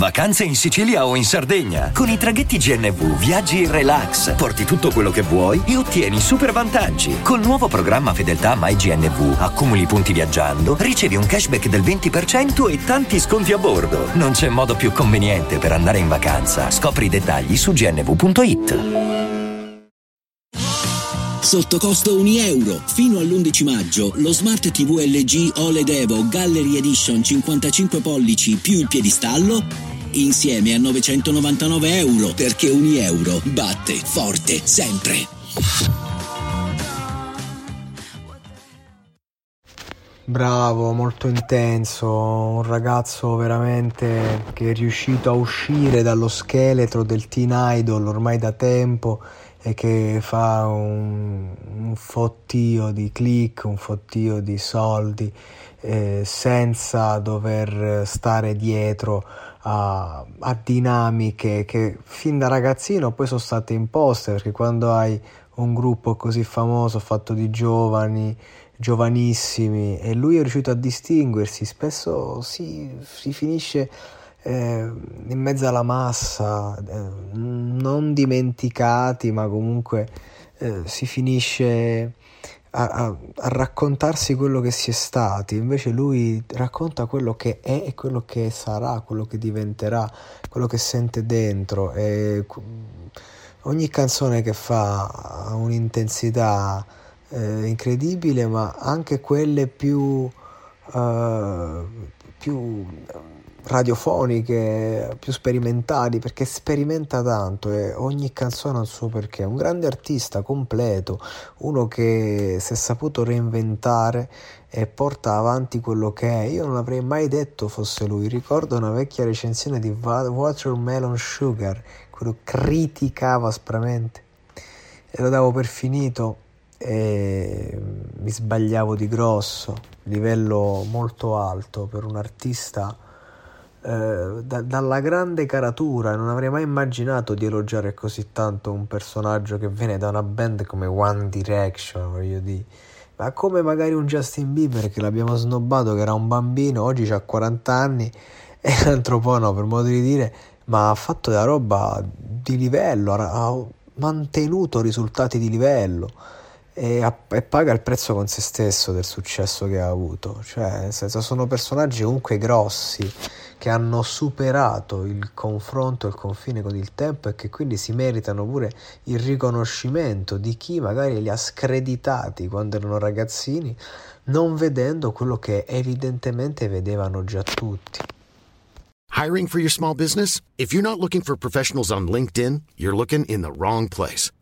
Vacanze in Sicilia o in Sardegna. Con i traghetti GNV viaggi in relax, porti tutto quello che vuoi e ottieni super vantaggi. Col nuovo programma Fedeltà MyGNV accumuli punti viaggiando, ricevi un cashback del 20% e tanti sconti a bordo. Non c'è modo più conveniente per andare in vacanza. Scopri i dettagli su gnv.it. Sotto costo 1 euro. Fino all'11 maggio lo Smart TV LG OLED Evo Gallery Edition 55 pollici più il piedistallo insieme a 999 euro perché 1 euro batte forte sempre. Bravo, molto intenso, un ragazzo veramente che è riuscito a uscire dallo scheletro del teen idol ormai da tempo e che fa un, un fottio di click, un fottio di soldi eh, senza dover stare dietro a, a, dinamiche che fin da ragazzino poi sono state imposte perché quando hai un gruppo così famoso fatto di giovani giovanissimi e lui è riuscito a distinguersi spesso si, si finisce eh, in mezzo alla massa, eh, non dimenticati, ma comunque eh, si finisce a, a, a, raccontarsi quello che si è stati, invece lui racconta quello che è e quello che sarà, quello che diventerà, quello che sente dentro. E ogni canzone che fa ha un'intensità eh, incredibile, ma anche quelle più, uh, più radiofoniche, più sperimentali, perché sperimenta tanto e ogni canzone ha il suo perché. Un grande artista completo, uno che si è saputo reinventare e porta avanti quello che è. Io non avrei mai detto fosse lui. Ricordo una vecchia recensione di Watermelon Sugar, quello criticava aspramente e lo davo per finito e mi sbagliavo di grosso, livello molto alto per un artista eh, da, dalla grande caratura, non avrei mai immaginato di elogiare così tanto un personaggio che viene da una band come One Direction, voglio dire. Ma come magari un Justin Bieber che l'abbiamo snobbato, che era un bambino, oggi ha 40 anni e un altro po' no, per modo di dire, ma ha fatto della roba di livello, ha mantenuto risultati di livello e, e, paga il prezzo con se stesso del successo che ha avuto. Cioè, nel senso, sono personaggi comunque grossi che hanno superato il confronto, il confine con il tempo e che quindi si meritano pure il riconoscimento di chi magari li ha screditati quando erano ragazzini, non vedendo quello che evidentemente vedevano già tutti. Hiring for your small business? If you're not looking for professionals on LinkedIn, you're looking in the wrong place.